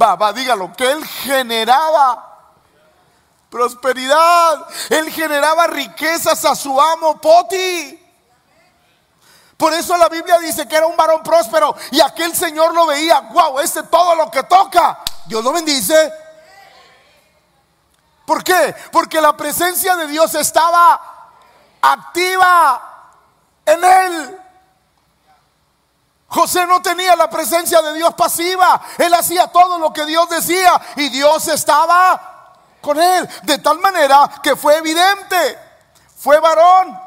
Va, va, dígalo, que él generaba prosperidad. Él generaba riquezas a su amo Poti. Por eso la Biblia dice que era un varón próspero y aquel señor lo veía, wow, este todo lo que toca, Dios lo bendice. ¿Por qué? Porque la presencia de Dios estaba activa en él. José no tenía la presencia de Dios pasiva. Él hacía todo lo que Dios decía y Dios estaba con él. De tal manera que fue evidente, fue varón.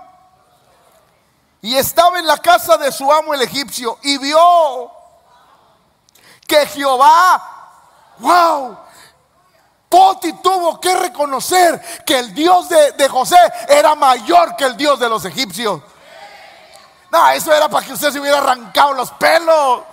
Y estaba en la casa de su amo el egipcio y vio que Jehová, wow, Poti tuvo que reconocer que el Dios de, de, José era mayor que el Dios de los egipcios. No, eso era para que usted se hubiera arrancado los pelos.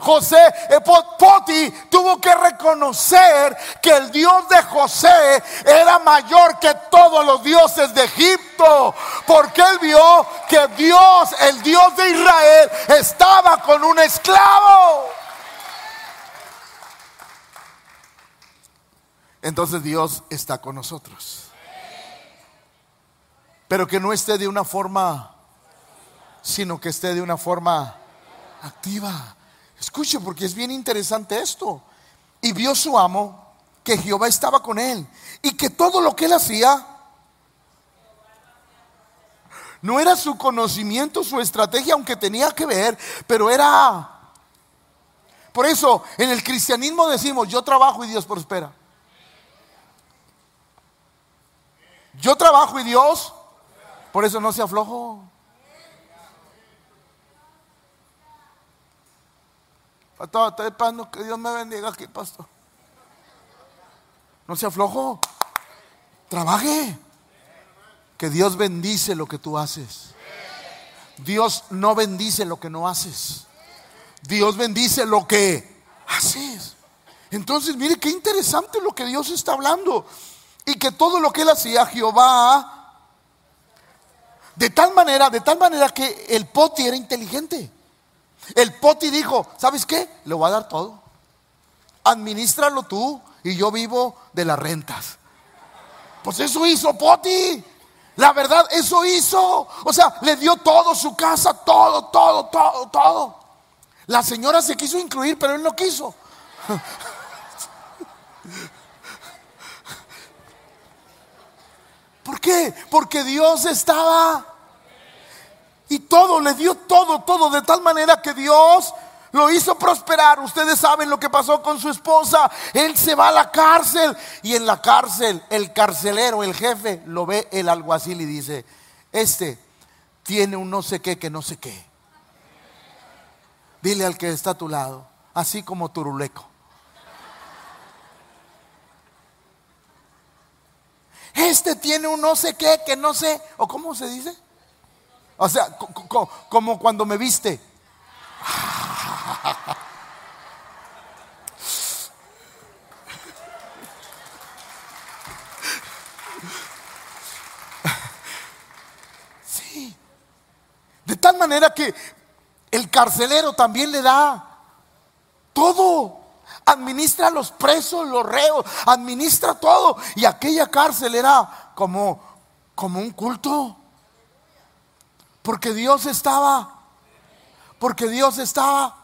José, eh, Poti tuvo que reconocer que el Dios de José era mayor que todos los dioses de Egipto, porque él vio que Dios, el Dios de Israel, estaba con un esclavo. Entonces Dios está con nosotros. Pero que no esté de una forma, sino que esté de una forma activa. Escuche, porque es bien interesante esto. Y vio su amo que Jehová estaba con él y que todo lo que él hacía no era su conocimiento, su estrategia, aunque tenía que ver, pero era... Por eso en el cristianismo decimos, yo trabajo y Dios prospera. Yo trabajo y Dios, por eso no se aflojo. Pastor, estoy esperando que Dios me bendiga aquí, pastor. No se aflojo. Trabaje. Que Dios bendice lo que tú haces. Dios no bendice lo que no haces. Dios bendice lo que haces. Entonces, mire qué interesante lo que Dios está hablando. Y que todo lo que él hacía, Jehová, de tal manera, de tal manera que el poti era inteligente. El Poti dijo, ¿sabes qué? Le voy a dar todo. Administralo tú y yo vivo de las rentas. Pues eso hizo Poti. La verdad, eso hizo. O sea, le dio todo su casa, todo, todo, todo, todo. La señora se quiso incluir, pero él no quiso. ¿Por qué? Porque Dios estaba y todo, le dio todo, todo, de tal manera que Dios lo hizo prosperar. Ustedes saben lo que pasó con su esposa. Él se va a la cárcel y en la cárcel el carcelero, el jefe, lo ve el alguacil y dice, este tiene un no sé qué que no sé qué. Dile al que está a tu lado, así como turuleco. Este tiene un no sé qué que no sé, o cómo se dice. O sea, como cuando me viste. Sí. De tal manera que el carcelero también le da todo. Administra los presos, los reos, administra todo. Y aquella cárcel era como, como un culto. Porque Dios estaba. Porque Dios estaba.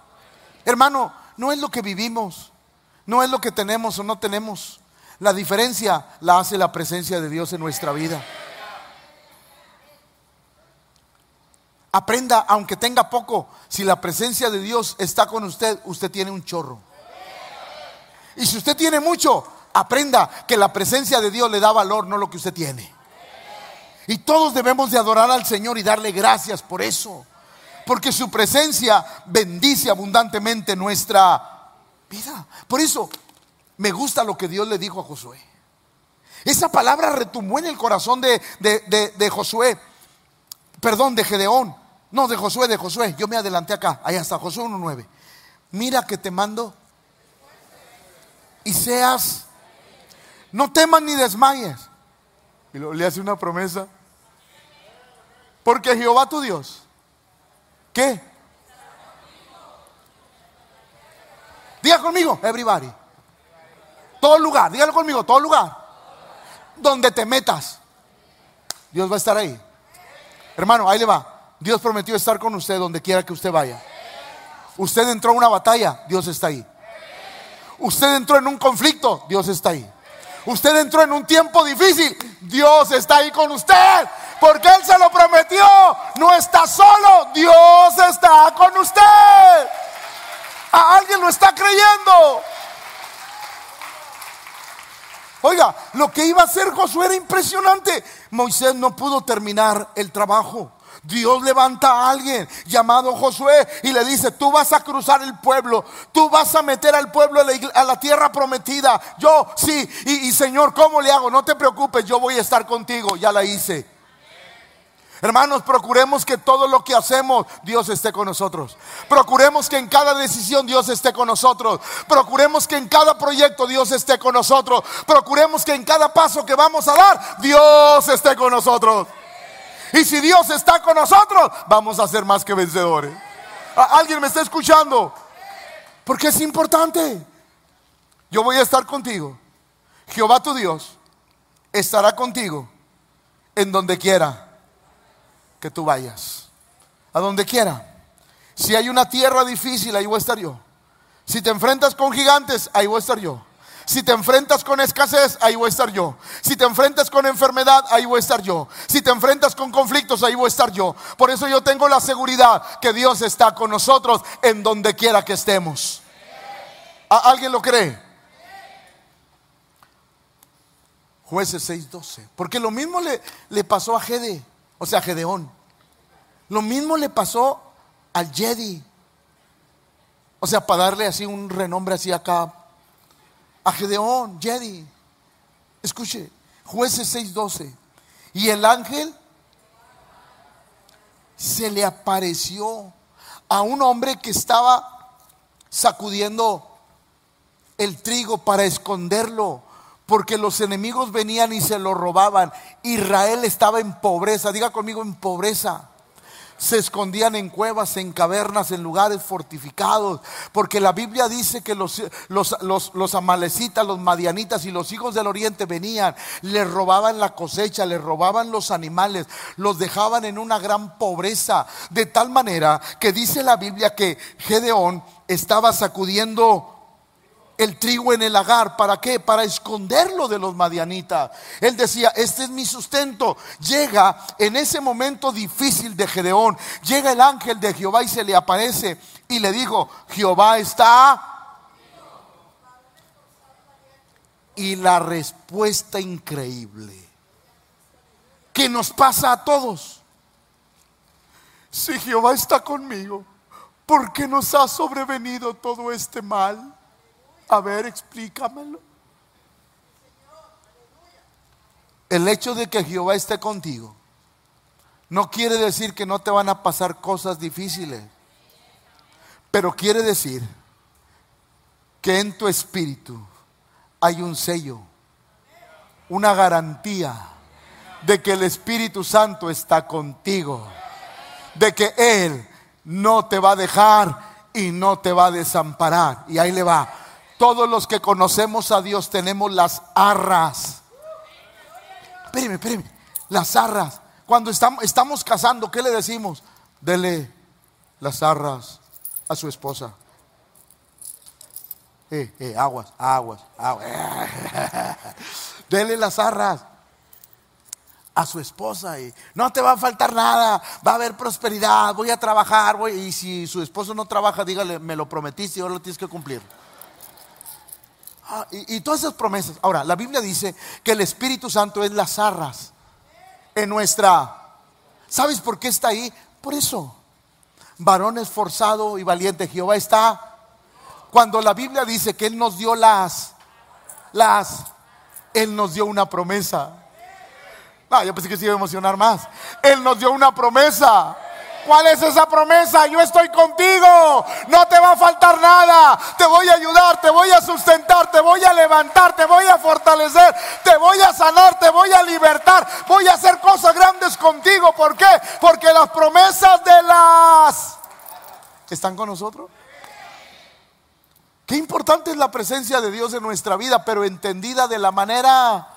Hermano, no es lo que vivimos. No es lo que tenemos o no tenemos. La diferencia la hace la presencia de Dios en nuestra vida. Aprenda, aunque tenga poco, si la presencia de Dios está con usted, usted tiene un chorro. Y si usted tiene mucho, aprenda que la presencia de Dios le da valor, no lo que usted tiene. Y todos debemos de adorar al Señor y darle gracias por eso. Porque su presencia bendice abundantemente nuestra vida. Por eso me gusta lo que Dios le dijo a Josué. Esa palabra retumbó en el corazón de, de Josué. Perdón, de Gedeón. No, de Josué, de Josué. Yo me adelanté acá. Ahí está, Josué 1.9. Mira que te mando. Y seas. No temas ni desmayes. Y le hace una promesa. Porque Jehová tu Dios. ¿Qué? Diga conmigo, everybody. Todo lugar, dígalo conmigo, todo lugar. Donde te metas. Dios va a estar ahí. Hermano, ahí le va. Dios prometió estar con usted donde quiera que usted vaya. Usted entró en una batalla, Dios está ahí. Usted entró en un conflicto, Dios está ahí. Usted entró en un tiempo difícil, Dios está ahí con usted. Porque Él se lo prometió. No está solo, Dios está con usted. A alguien lo está creyendo. Oiga, lo que iba a hacer Josué era impresionante. Moisés no pudo terminar el trabajo. Dios levanta a alguien llamado Josué y le dice, tú vas a cruzar el pueblo, tú vas a meter al pueblo a la, tierra prometida. Yo, sí, y, y Señor, ¿cómo le hago? No te preocupes, yo voy a estar contigo, ya la hice. Hermanos, procuremos que todo lo que hacemos, Dios esté con nosotros. Procuremos que en cada decisión Dios esté con nosotros. Procuremos que en cada proyecto Dios esté con nosotros. Procuremos que en cada paso que vamos a dar, Dios esté con nosotros. Y si Dios está con nosotros, vamos a ser más que vencedores. ¿Alguien me está escuchando? Porque es importante. Yo voy a estar contigo. Jehová tu Dios estará contigo en donde quiera que tú vayas. A donde quiera. Si hay una tierra difícil, ahí voy a estar yo. Si te enfrentas con gigantes, ahí voy a estar yo. Si te enfrentas con escasez, ahí voy a estar yo. Si te enfrentas con enfermedad, ahí voy a estar yo. Si te enfrentas con conflictos, ahí voy a estar yo. Por eso yo tengo la seguridad que Dios está con nosotros en donde quiera que estemos. ¿Alguien lo cree? Jueces 6:12. Porque lo mismo le, le pasó a Gede, o sea, a Gedeón. Lo mismo le pasó al Jedi. O sea, para darle así un renombre así acá a Gedeón, Jedi. Escuche, jueces 6:12. Y el ángel se le apareció a un hombre que estaba sacudiendo el trigo para esconderlo, porque los enemigos venían y se lo robaban. Israel estaba en pobreza, diga conmigo en pobreza se escondían en cuevas, en cavernas, en lugares fortificados, porque la Biblia dice que los, los, los, amalecitas, los madianitas y los hijos del oriente venían, les robaban la cosecha, les robaban los animales, los dejaban en una gran pobreza, de tal manera que dice la Biblia que Gedeón estaba sacudiendo el trigo en el lagar. ¿Para qué? Para esconderlo de los madianitas. Él decía, este es mi sustento. Llega en ese momento difícil de Gedeón, llega el ángel de Jehová y se le aparece y le dijo, Jehová está... Y la respuesta increíble que nos pasa a todos. Si Jehová está conmigo, ¿por qué nos ha sobrevenido todo este mal? A ver, explícamelo. El hecho de que Jehová esté contigo no quiere decir que no te van a pasar cosas difíciles, pero quiere decir que en tu espíritu hay un sello, una garantía de que el Espíritu Santo está contigo, de que Él no te va a dejar y no te va a desamparar. Y ahí le va. Todos los que conocemos a Dios tenemos las arras. Espéreme, espéreme. Las arras. Cuando estamos, estamos casando, ¿qué le decimos? Dele las arras a su esposa. Eh, eh, aguas, aguas, aguas. Dele las arras. a su esposa y no te va a faltar nada, va a haber prosperidad, voy a trabajar, voy, y si su esposo no trabaja, dígale, me lo prometiste y ahora lo tienes que cumplir. Ah, y, todas esas promesas. Ahora, la Biblia dice que el Espíritu Santo es las arras en nuestra... ¿Sabes por qué está ahí? Por eso. Varón esforzado y valiente, Jehová está. Cuando la Biblia dice que Él nos dio las, las, Él nos dio una promesa. Ah, yo pensé que se iba a emocionar más. Él nos dio una promesa. ¿Cuál es esa promesa? Yo estoy contigo. No te va a faltar nada. Te voy a ayudar, te voy a sustentar, te voy a levantar, te voy a fortalecer, te voy a sanar, te voy a libertar. Voy a hacer cosas grandes contigo. ¿Por qué? Porque las promesas de las... ¿Están con nosotros? Qué importante es la presencia de Dios en nuestra vida, pero entendida de la manera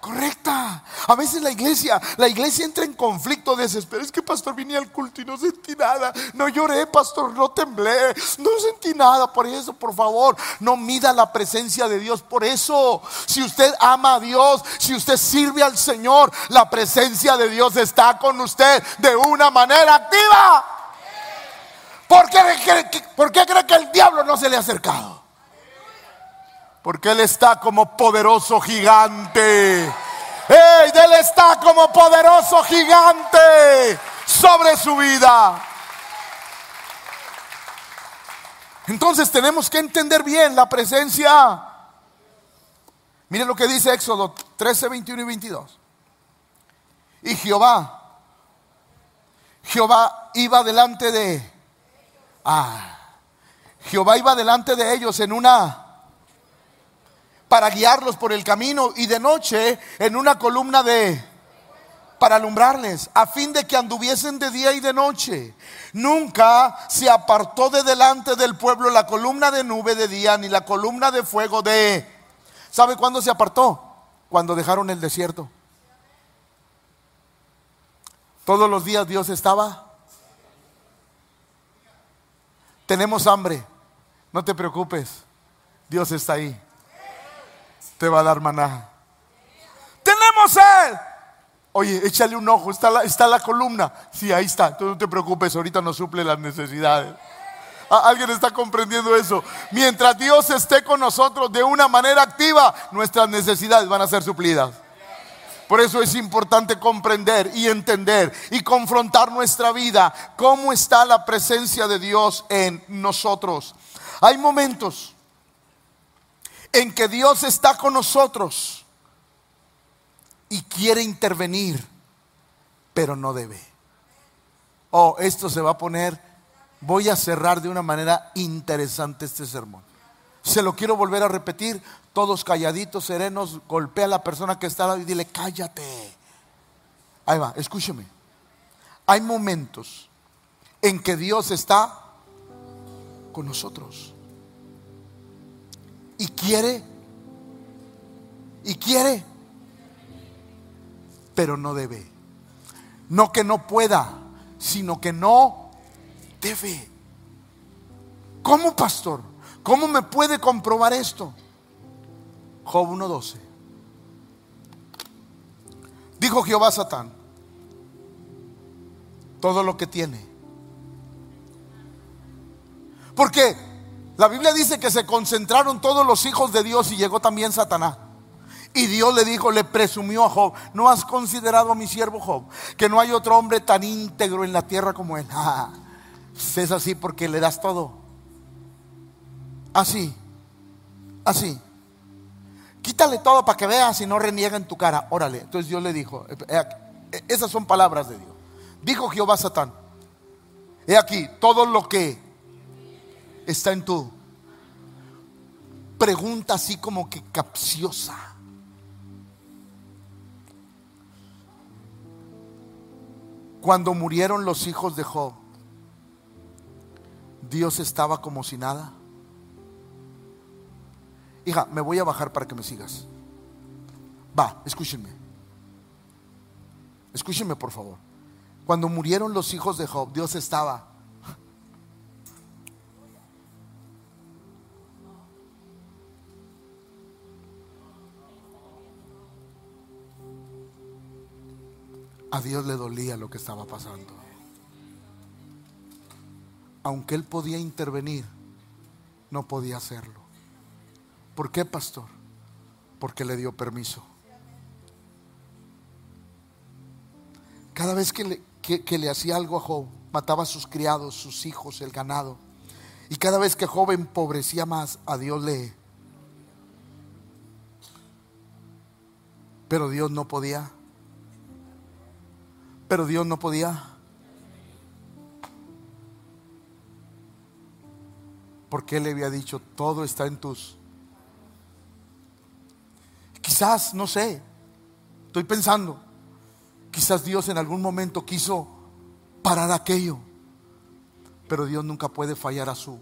correcta. A veces la iglesia, la iglesia entra en conflicto, desespero. Es que pastor vine al culto y no sentí nada. No lloré, pastor, no temblé, no sentí nada. Por eso, por favor, no mida la presencia de Dios. Por eso, si usted ama a Dios, si usted sirve al Señor, la presencia de Dios está con usted de una manera activa. ¿Por qué, ¿Por qué cree que el diablo no se le ha acercado? Porque Él está como poderoso gigante. ¡Ey! Él está como poderoso gigante sobre su vida. Entonces tenemos que entender bien la presencia. Mire lo que dice Éxodo 13, 21 y 22. Y Jehová, Jehová iba delante de... Ah, Jehová iba delante de ellos en una para guiarlos por el camino y de noche en una columna de para alumbrarles, a fin de que anduviesen de día y de noche. Nunca se apartó de delante del pueblo la columna de nube de día ni la columna de fuego de... ¿Sabe cuándo se apartó? Cuando dejaron el desierto. Todos los días Dios estaba. Tenemos hambre, no te preocupes, Dios está ahí te va a dar maná. Tenemos él. Oye, échale un ojo, está la, está la columna. Sí, ahí está. Tú no te preocupes, ahorita nos suple las necesidades. ¿Alguien está comprendiendo eso? Mientras Dios esté con nosotros de una manera activa, nuestras necesidades van a ser suplidas. Por eso es importante comprender y entender y confrontar nuestra vida, cómo está la presencia de Dios en nosotros. Hay momentos en que Dios está con nosotros y quiere intervenir, pero no debe. Oh, esto se va a poner, voy a cerrar de una manera interesante este sermón. Se lo quiero volver a repetir, todos calladitos, serenos, golpea a la persona que está al y dile, cállate. Ahí va, escúcheme. Hay momentos en que Dios está con nosotros y quiere, y quiere, pero no debe. No que no pueda, sino que no debe. ¿Cómo, pastor? ¿Cómo me puede comprobar esto? Job 1.12. Dijo Jehová a Satán, todo lo que tiene. ¿Por qué? La Biblia dice que se concentraron todos los hijos de Dios y llegó también Satanás. Y Dios le dijo, le presumió a Job, ¿no has considerado a mi siervo Job? Que no hay otro hombre tan íntegro en la tierra como él. Ah, es así porque le das todo. Así, así. Quítale todo para que veas y no reniega en tu cara. Órale. Entonces Dios le dijo, eh, eh, esas son palabras de Dios. Dijo Jehová a Satán, he aquí, todo lo que está en tu pregunta así como que capciosa. Cuando murieron los hijos de Job, Dios estaba como si nada. Hija, me voy a bajar para que me sigas. Va, escúchenme. Escúchenme por favor. Cuando murieron los hijos de Job, Dios estaba A Dios le dolía lo que estaba pasando. Aunque él podía intervenir, no podía hacerlo. ¿Por qué, pastor? Porque le dio permiso. Cada vez que le, hacía algo a Job, mataba a sus criados, sus hijos, el ganado. Y cada vez que Job empobrecía más, a Dios le... Pero Dios no podía. Pero Dios no podía. Porque Él le había dicho, todo está en tus... Quizás, no sé, estoy pensando, quizás Dios en algún momento quiso parar aquello, pero Dios nunca puede fallar a su,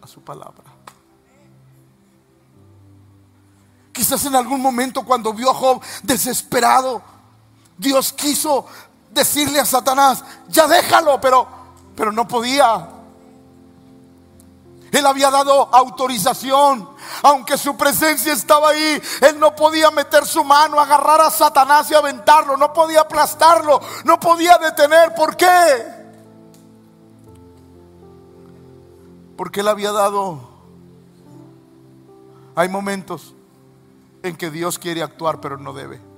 a su palabra. Quizás en algún momento cuando vio a Job desesperado, Dios quiso decirle a Satanás, ya déjalo, pero, pero no podía. Él había dado autorización. Aunque su presencia estaba ahí, él no podía meter su mano, agarrar a Satanás y aventarlo. No podía aplastarlo. No podía detener. ¿Por qué? Porque él había dado... Hay momentos en que Dios quiere actuar, pero no debe.